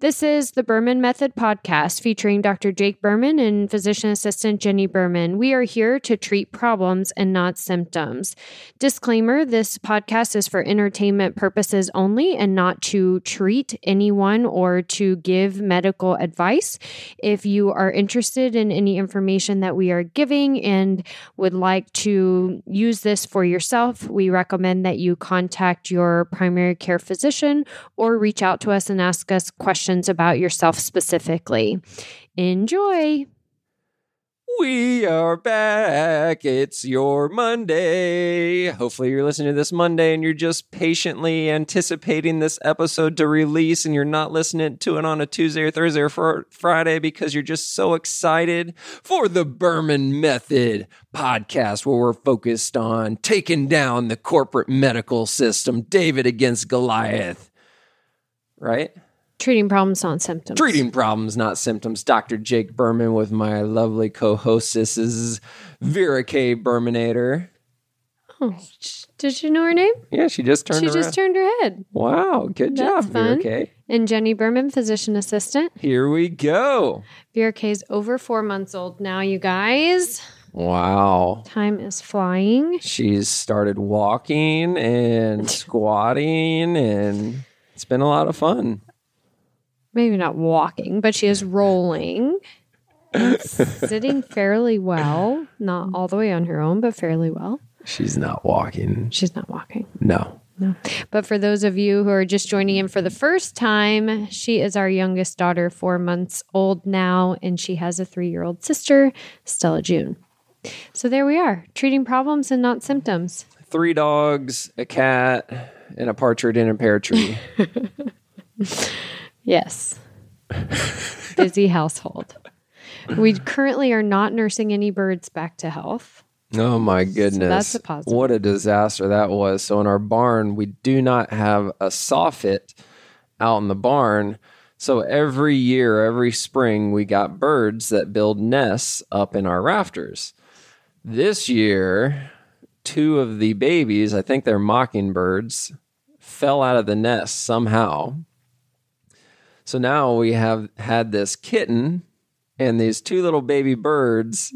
This is the Berman Method podcast featuring Dr. Jake Berman and physician assistant Jenni Berman. We are here to treat problems and not symptoms. Disclaimer this podcast is for entertainment purposes only and not to treat anyone or to give medical advice. If you are interested in any information that we are giving and would like to use this for yourself, we recommend that you contact your primary care physician or reach out to us and ask us questions about yourself specifically. Enjoy. We are back. It's your Monday. Hopefully, you're listening to this Monday and you're just patiently anticipating this episode to release and you're not listening to it on a Tuesday or Thursday or fr- Friday because you're just so excited for the Berman Method podcast, where we're focused on taking down the corporate medical system, David against Goliath. Right? Treating problems, not symptoms. Treating problems, not symptoms. Dr. Jake Berman with my lovely co hostesses, Vera K. Bermanator. Oh, did you know her name? Yeah, she just turned. She around. just turned her head. Wow, good That's job, Vera. K. And Jenni Berman, physician assistant. Here we go. Vera is over four months old now, you guys. Wow. Time is flying. She's started walking and squatting, and it's been a lot of fun. Maybe not walking, but she is rolling. sitting fairly well. Not all the way on her own, but fairly well. She's not walking. She's not walking. No. No. But for those of you who are just joining in for the first time, she is our youngest daughter, four months old now, and she has a three year old sister, Stella June. So there we are, treating problems and not symptoms. Three dogs, a cat, and a partridge in a pear tree. Yes. Busy household. We currently are not nursing any birds back to health. Oh my goodness. that's a positive. What a disaster that was. So in our barn, we do not have a soffit out in the barn. So every year, every spring, we got birds that build nests up in our rafters. This year, two of the babies, I think they're mockingbirds, fell out of the nest somehow. So now we have had this kitten and these two little baby birds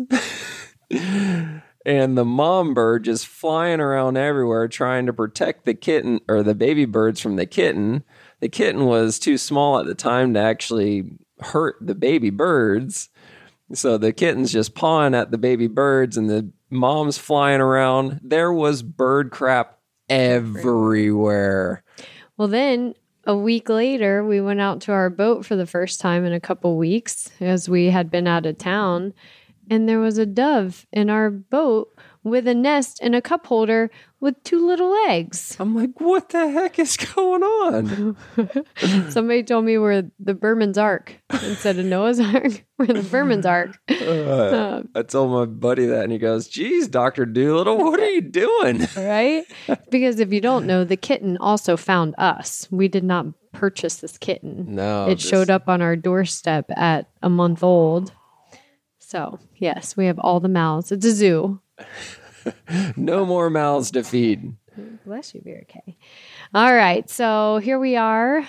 and the mom bird just flying around everywhere trying to protect the kitten or the baby birds from the kitten. The kitten was too small at the time to actually hurt the baby birds. So the kitten's just pawing at the baby birds and the mom's flying around. There was bird crap everywhere. Well, then a week later, we went out to our boat for the first time in a couple weeks as we had been out of town. And there was a dove in our boat with a nest and a cup holder with two little eggs. I'm like, what the heck is going on? Somebody told me we're the Berman's Ark instead of Noah's Ark. We're the Berman's Ark. Uh, I told my buddy that, and he goes, "Geez, Doctor Doolittle, what are you doing?" right? Because if you don't know, the kitten also found us. We did not purchase this kitten. No, it showed up on our doorstep at a month old. So, yes, we have all the mouths. It's a zoo. No more mouths to feed. Bless you, Vera K. All right. So, here we are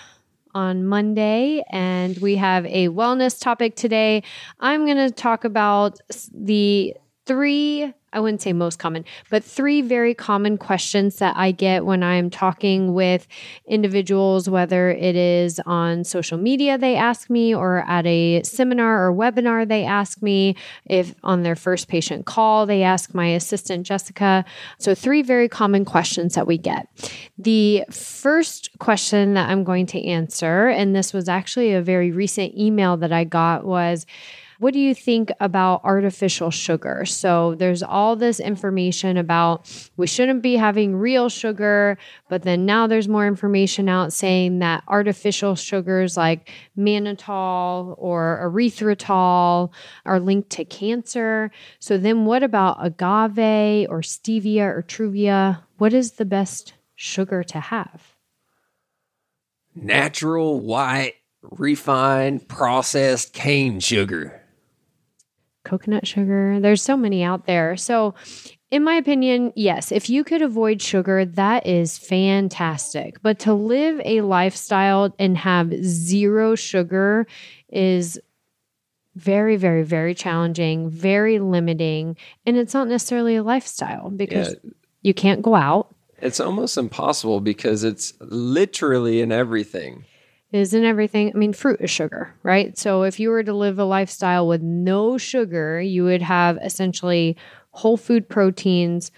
on Monday, and we have a wellness topic today. I'm going to talk about the three, I wouldn't say most common, but three very common questions that I get when I'm talking with individuals, whether it is on social media, they ask me, or at a seminar or webinar, they ask me. If on their first patient call, they ask my assistant, Jessica. So, three very common questions that we get. The first question that I'm going to answer, and this was actually a very recent email that I got, was, what do you think about artificial sugar? So there's all this information about we shouldn't be having real sugar, but then now there's more information out saying that artificial sugars like mannitol or erythritol are linked to cancer. So then what about agave or stevia or truvia? What is the best sugar to have? Natural, white, refined, processed cane sugar. Coconut sugar. There's so many out there. So, in my opinion, yes, if you could avoid sugar, that is fantastic. But to live a lifestyle and have zero sugar is very, very, very challenging, very limiting. And it's not necessarily a lifestyle because Yeah. you can't go out. It's almost impossible because it's literally in everything. It is in everything. I mean, fruit is sugar, right? So if you were to live a lifestyle with no sugar, you would have essentially whole food proteins,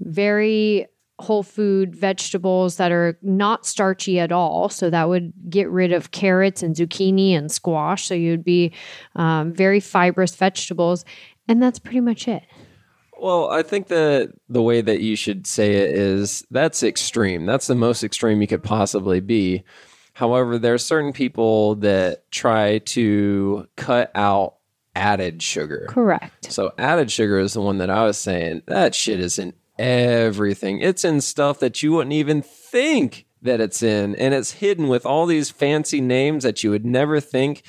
very whole food vegetables that are not starchy at all. So that would get rid of carrots and zucchini and squash. So you'd be um, very fibrous vegetables. And that's pretty much it. Well, I think that the way that you should say it is that's extreme. That's the most extreme you could possibly be. However, there are certain people that try to cut out added sugar. Correct. So added sugar is the one that I was saying. That shit is in everything. It's in stuff that you wouldn't even think that it's in, and it's hidden with all these fancy names that you would never think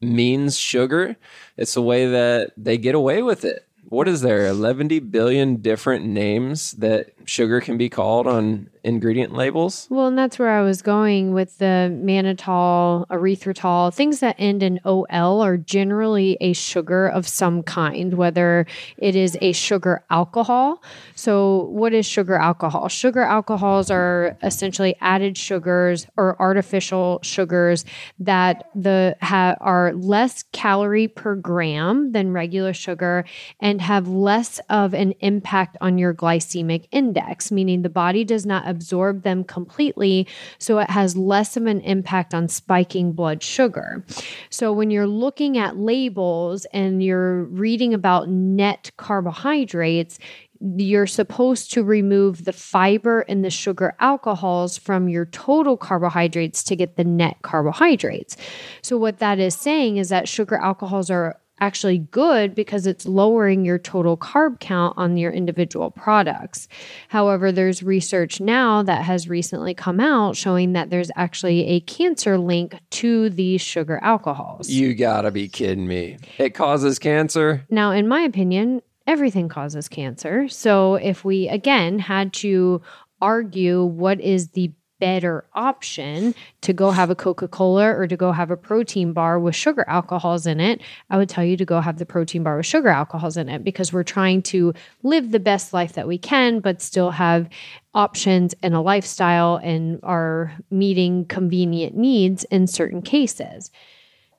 means sugar. It's the way that they get away with it. What is there? 11 billion different names that sugar can be called on ingredient labels? Well, and that's where I was going with the mannitol, erythritol, things that end in OL are generally a sugar of some kind, whether it is a sugar alcohol. So, what is sugar alcohol? Sugar alcohols are essentially added sugars or artificial sugars that the ha- are less calorie per gram than regular sugar and have less of an impact on your glycemic index, meaning the body does not absorb them completely. So it has less of an impact on spiking blood sugar. So when you're looking at labels and you're reading about net carbohydrates, you're supposed to remove the fiber and the sugar alcohols from your total carbohydrates to get the net carbohydrates. So, what that is saying is that sugar alcohols are actually good because it's lowering your total carb count on your individual products. However, there's research now that has recently come out showing that there's actually a cancer link to these sugar alcohols. You gotta be kidding me. It causes cancer? Now, in my opinion, everything causes cancer. So, if we again had to argue what is the better option to go have a Coca Cola or to go have a protein bar with sugar alcohols in it, I would tell you to go have the protein bar with sugar alcohols in it because we're trying to live the best life that we can, but still have options and a lifestyle and are meeting convenient needs in certain cases.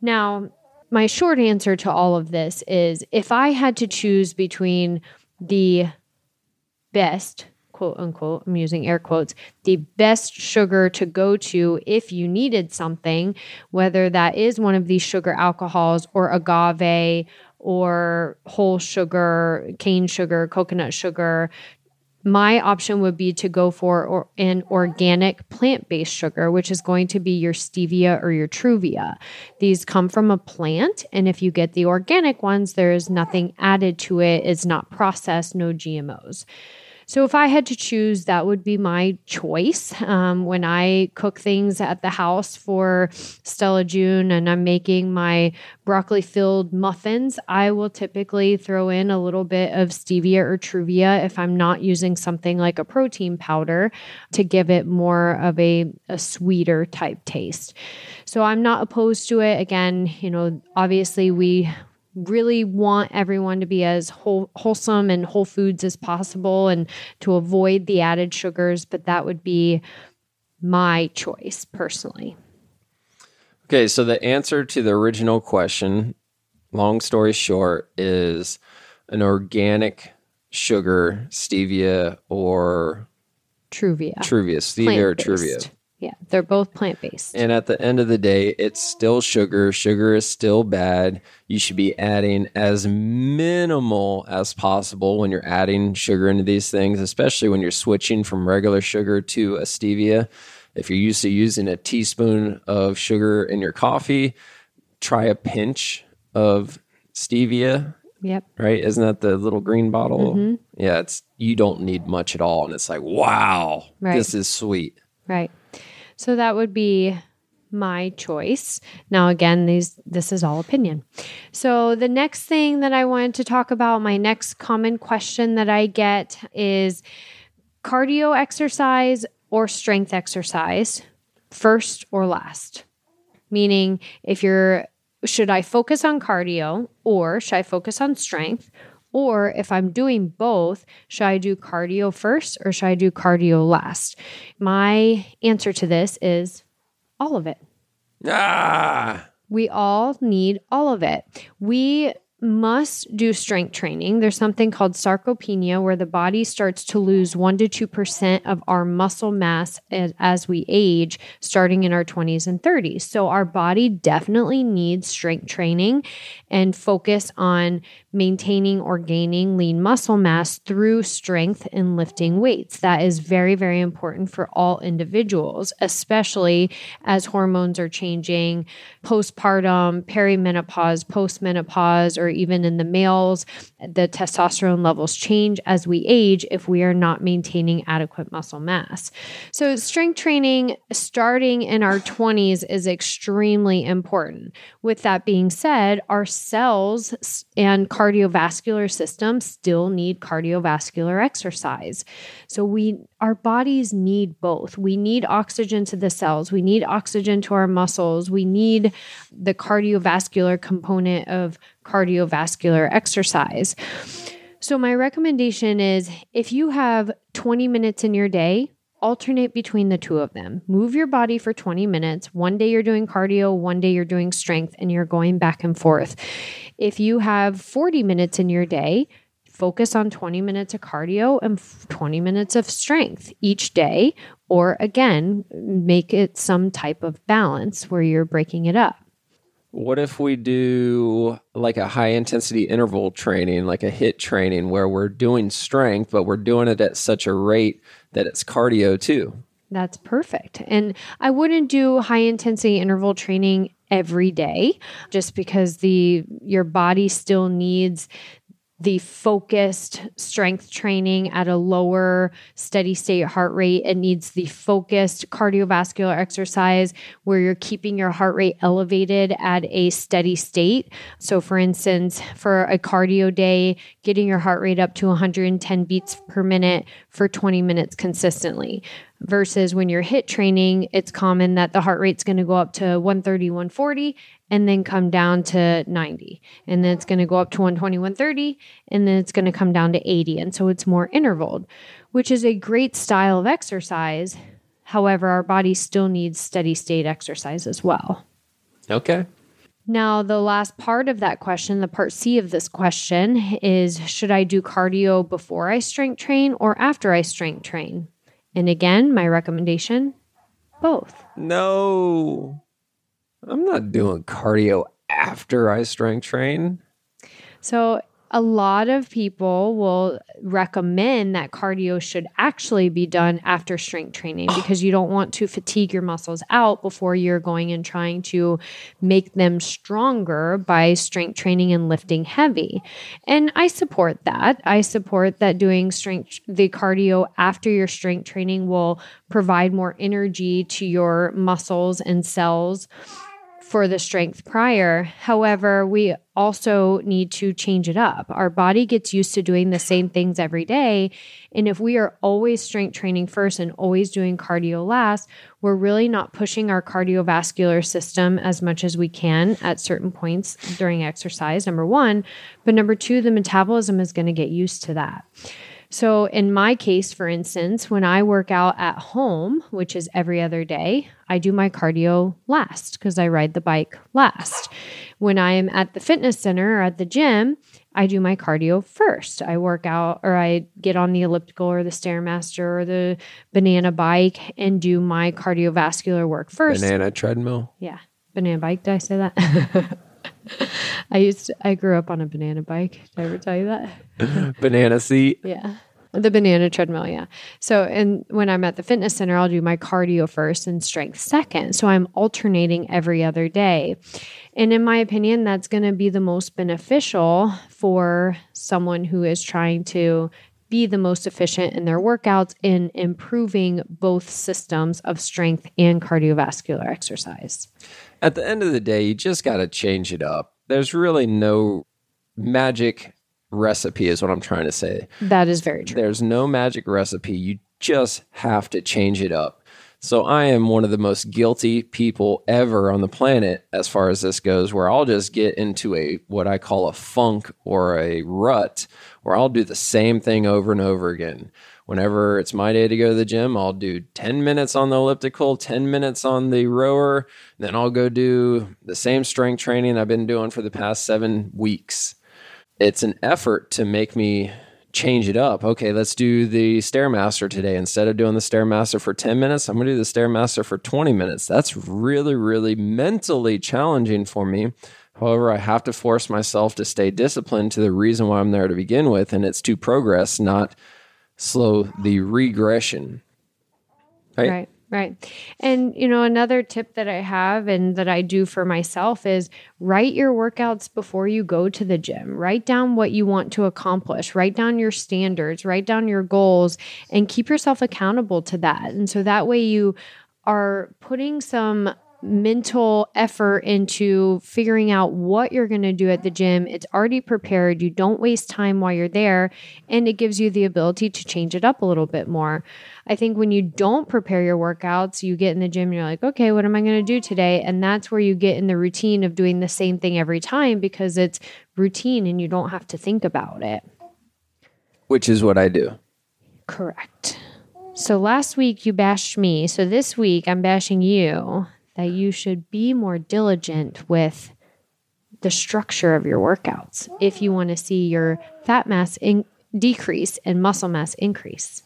Now, my short answer to all of this is if I had to choose between the best, quote unquote, I'm using air quotes, the best sugar to go to if you needed something, whether that is one of these sugar alcohols or agave or whole sugar, cane sugar, coconut sugar, my option would be to go for or, an organic plant based sugar, which is going to be your stevia or your truvia. These come from a plant, and if you get the organic ones, there is nothing added to it, it's not processed, no GMOs. So, if I had to choose, that would be my choice. Um, when I cook things at the house for Stella June and I'm making my broccoli filled muffins, I will typically throw in a little bit of stevia or truvia if I'm not using something like a protein powder to give it more of a, a sweeter type taste. So, I'm not opposed to it. Again, you know, obviously, we really want everyone to be as whole, wholesome and whole foods as possible and to avoid the added sugars, but that would be my choice personally. Okay, so the answer to the original question, long story short, is an organic sugar, stevia or Truvia. truvia, stevia or truvia. Yeah, they're both plant based. And at the end of the day, it's still sugar. Sugar is still bad. You should be adding as minimal as possible when you're adding sugar into these things, especially when you're switching from regular sugar to a stevia. If you're used to using a teaspoon of sugar in your coffee, try a pinch of stevia, Yep. right? Isn't that the little green bottle? Mm-hmm. Yeah, it's you don't need much at all and it's like, wow, Right. this is sweet. Right. So that would be my choice. Now again, these this is all opinion. So the next thing that I wanted to talk about, my next common question that I get is cardio exercise or strength exercise, first or last. Meaning if you're should I focus on cardio or should I focus on strength? Or if I'm doing both, should I do cardio first or should I do cardio last? My answer to this is all of it. Ah. We all need all of it. We must do strength training. There's something called sarcopenia where the body starts to lose 1 to 2% of our muscle mass as, as, we age, starting in our 20s and 30s. So, our body definitely needs strength training and focus on maintaining or gaining lean muscle mass through strength and lifting weights. That is very, very important for all individuals, especially as hormones are changing, postpartum, perimenopause, postmenopause, or even in the males, the testosterone levels change as we age if we are not maintaining adequate muscle mass. So, strength training starting in our 20s is extremely important. With that being said, our cells and cardiovascular system still need cardiovascular exercise. So we our bodies need both. We need oxygen to the cells, we need oxygen to our muscles, we need the cardiovascular component of cardiovascular exercise. So my recommendation is if you have 20 minutes in your day, alternate between the two of them. Move your body for 20 minutes. One day you're doing cardio, one day you're doing strength, and you're going back and forth. If you have 40 minutes in your day, focus on 20 minutes of cardio and 20 minutes of strength each day. Or again, make it some type of balance where you're breaking it up. What if we do like a high intensity interval training, like a HIIT training, where we're doing strength, but we're doing it at such a rate that it's cardio too? That's perfect. And I wouldn't do high intensity interval training every day just because the your body still needs the focused strength training at a lower steady state heart rate. It needs the focused cardiovascular exercise where you're keeping your heart rate elevated at a steady state. So, for instance, for a cardio day, getting your heart rate up to 110 beats per minute for 20 minutes consistently versus when you're hit training, it's common that the heart rate's going to go up to 130, 140 and then come down to 90. And then it's going to go up to 120, 130, and then it's going to come down to 80. And so it's more intervaled, which is a great style of exercise. However, our body still needs steady state exercise as well. Okay. Now, the last part of that question, the part C of this question, is should I do cardio before I strength train or after I strength train? And again, my recommendation both. No, I'm not doing cardio after I strength train. So a lot of people will recommend that cardio should actually be done after strength training oh. because you don't want to fatigue your muscles out before you're going and trying to make them stronger by strength training and lifting heavy. And I support that. I support that doing strength the cardio after your strength training will provide more energy to your muscles and cells for the strength prior. However, we also need to change it up. Our body gets used to doing the same things every day. And if we are always strength training first and always doing cardio last, we're really not pushing our cardiovascular system as much as we can at certain points during exercise, number one. But number two, the metabolism is going to get used to that. So, in my case, for instance, when I work out at home, which is every other day, I do my cardio last because I ride the bike last. When I am at the fitness center or at the gym, I do my cardio first. I work out or I get on the elliptical or the Stairmaster or the banana bike and do my cardiovascular work first. Banana treadmill. Yeah. Banana bike. Did I say that? I used to, I grew up on a banana bike. Did I ever tell you that? banana seat. Yeah. The banana treadmill, yeah. So, and when I'm at the fitness center, I'll do my cardio first and strength second. So, I'm alternating every other day. And in my opinion, that's going to be the most beneficial for someone who is trying to be the most efficient in their workouts in improving both systems of strength and cardiovascular exercise. At the end of the day, you just got to change it up. There's really no magic recipe, is what I'm trying to say. That is very true. There's no magic recipe. You just have to change it up. So I am one of the most guilty people ever on the planet as far as this goes, where I'll just get into a what I call a funk or a rut where I'll do the same thing over and over again. Whenever it's my day to go to the gym, I'll do 10 minutes on the elliptical, 10 minutes on the rower, then I'll go do the same strength training I've been doing for the past seven weeks. It's an effort to make me change it up. Okay, let's do the Stairmaster today. Instead of doing the Stairmaster for 10 minutes, I'm going to do the Stairmaster for 20 minutes. That's really, really mentally challenging for me. However, I have to force myself to stay disciplined to the reason why I'm there to begin with, and it's to progress, not slow the regression. Right. Right. Right. And, you know, another tip that I have and that I do for myself is write your workouts before you go to the gym. Write down what you want to accomplish, write down your standards, write down your goals, and keep yourself accountable to that. And so that way you are putting some mental effort into figuring out what you're going to do at the gym. It's already prepared. You don't waste time while you're there, and it gives you the ability to change it up a little bit more. I think when you don't prepare your workouts, you get in the gym and you're like, okay, what am I going to do today? And that's where you get in the routine of doing the same thing every time because it's routine and you don't have to think about it. Which is what I do. Correct. So last week you bashed me. So this week I'm bashing you that you should be more diligent with the structure of your workouts if you want to see your fat mass in- decrease and muscle mass increase.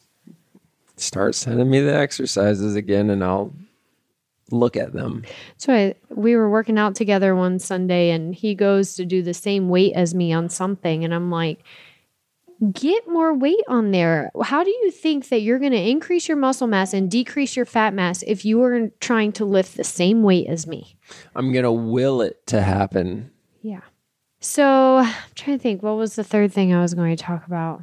Start sending me the exercises again and I'll look at them. So I, we were working out together one Sunday and he goes to do the same weight as me on something and I'm like get more weight on there. How do you think that you're going to increase your muscle mass and decrease your fat mass if you are trying to lift the same weight as me? I'm going to will it to happen. Yeah. So I'm trying to think, what was the third thing I was going to talk about?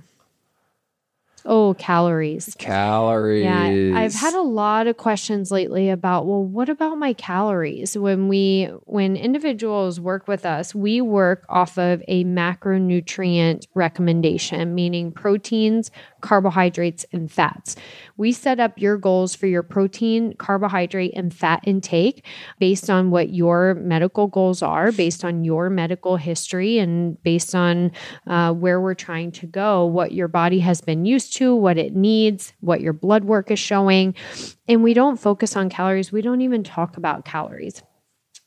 Oh, calories. Calories. Yeah, I've had a lot of questions lately about, well, what about my calories? When we when individuals work with us, we work off of a macronutrient recommendation, meaning proteins, carbohydrates, and fats. We set up your goals for your protein, carbohydrate, and fat intake based on what your medical goals are, based on your medical history, and based on uh, where we're trying to go, what your body has been used to, what it needs, what your blood work is showing. And we don't focus on calories, we don't even talk about calories.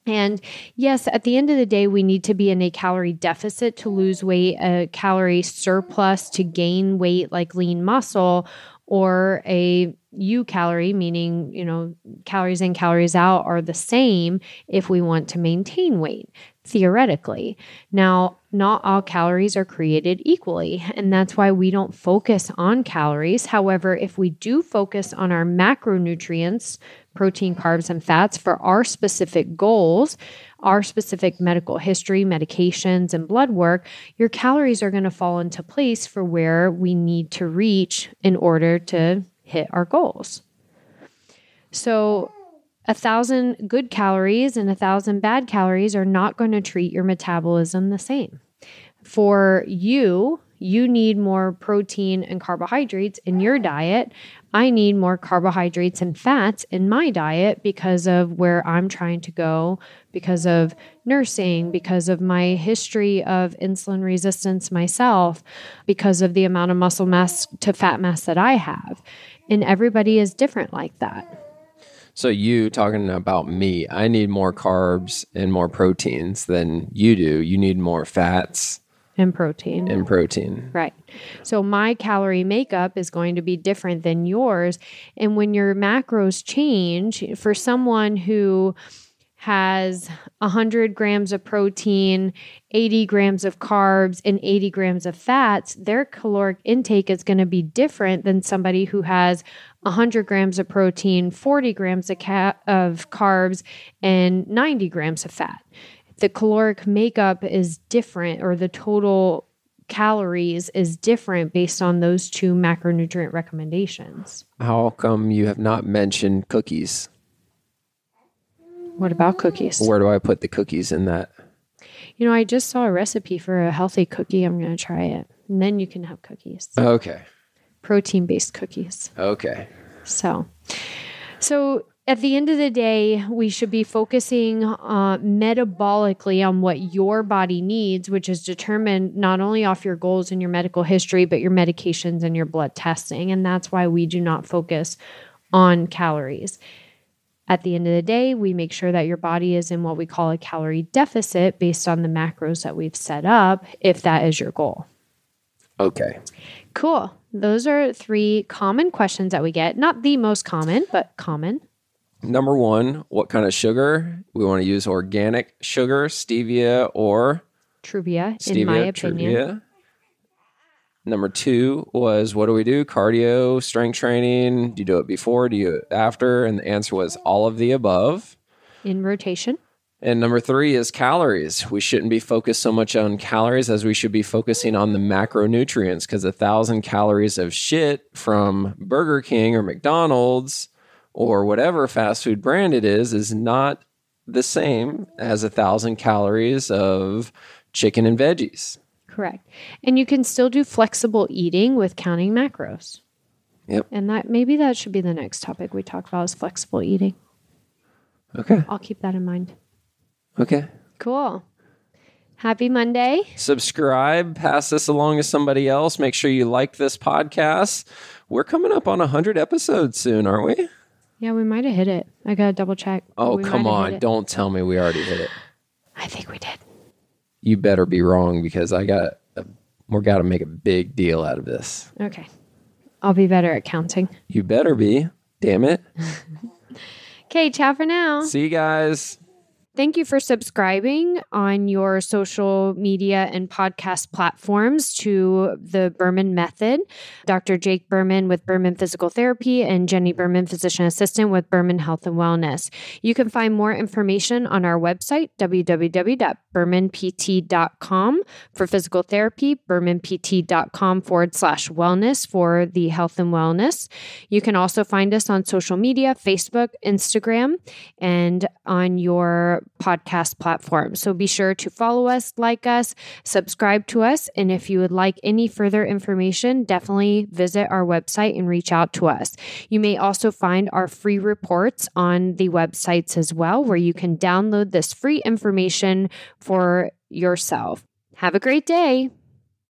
And yes, at the end of the day, we need to be in a calorie deficit to lose weight, a calorie surplus to gain weight like lean muscle, or a U calorie, meaning, you know, calories in, calories out are the same if we want to maintain weight, theoretically. Now, not all calories are created equally, and that's why we don't focus on calories. However, if we do focus on our macronutrients, protein, carbs, and fats for our specific goals, our specific medical history, medications, and blood work, your calories are going to fall into place for where we need to reach in order to hit our goals. So, a thousand good calories and a thousand bad calories are not going to treat your metabolism the same. For you, you need more protein and carbohydrates in your diet. I need more carbohydrates and fats in my diet because of where I'm trying to go, because of nursing, because of my history of insulin resistance myself, because of the amount of muscle mass to fat mass that I have. And everybody is different like that. So you talking about me, I need more carbs and more proteins than you do. You need more fats and protein. And protein. Right. So my calorie makeup is going to be different than yours. And when your macros change, for someone who has 100 grams of protein, 80 grams of carbs, and 80 grams of fats, their caloric intake is going to be different than somebody who has 100 grams of protein, 40 grams of, ca- of carbs, and 90 grams of fat the caloric makeup is different or the total calories is different based on those two macronutrient recommendations. How come you have not mentioned cookies? What about cookies? Where do I put the cookies in that? You know, I just saw a recipe for a healthy cookie. I'm going to try it. And then you can have cookies. Okay. Protein based cookies. Okay. So, so at the end of the day, we should be focusing uh, metabolically on what your body needs, which is determined not only off your goals and your medical history, but your medications and your blood testing. And that's why we do not focus on calories. At the end of the day, we make sure that your body is in what we call a calorie deficit based on the macros that we've set up, if that is your goal. Okay. Cool. Those are three common questions that we get. Not the most common, but common. Number one, what kind of sugar? We want to use organic sugar, stevia, or Truvia, stevia, in my opinion. Truvia. Number two was what do we do? Cardio, strength training. Do you do it before? Do you after? And the answer was all of the above. In rotation. And number three is calories. We shouldn't be focused so much on calories as we should be focusing on the macronutrients because a thousand calories of shit from Burger King or McDonald's or whatever fast food brand it is is not the same as a thousand calories of chicken and veggies. Correct. And you can still do flexible eating with counting macros. Yep. And that maybe that should be the next topic we talk about is flexible eating. Okay. I'll keep that in mind. Okay. Cool. Happy Monday. Subscribe, pass this along to somebody else. Make sure you like this podcast. We're coming up on 100 episodes soon, aren't we? Yeah, we might have hit it. I got to double check. Oh, come on. Don't tell me we already hit it. I think we did. You better be wrong because I got we're got to make a big deal out of this. Okay. I'll be better at counting. You better be. Damn it. Okay, ciao for now. See you guys. Thank you for subscribing on your social media and podcast platforms to the Berman Method. Dr. Jake Berman with Berman Physical Therapy and Jenni Berman, Physician Assistant with Berman Health and Wellness. You can find more information on our website, www.bermanpt.com for physical therapy, bermanpt.com forward slash wellness for the health and wellness. You can also find us on social media Facebook, Instagram, and on your podcast platform. So be sure to follow us, like us, subscribe to us. And if you would like any further information, definitely visit our website and reach out to us. You may also find our free reports on the websites as well, where you can download this free information for yourself. Have a great day.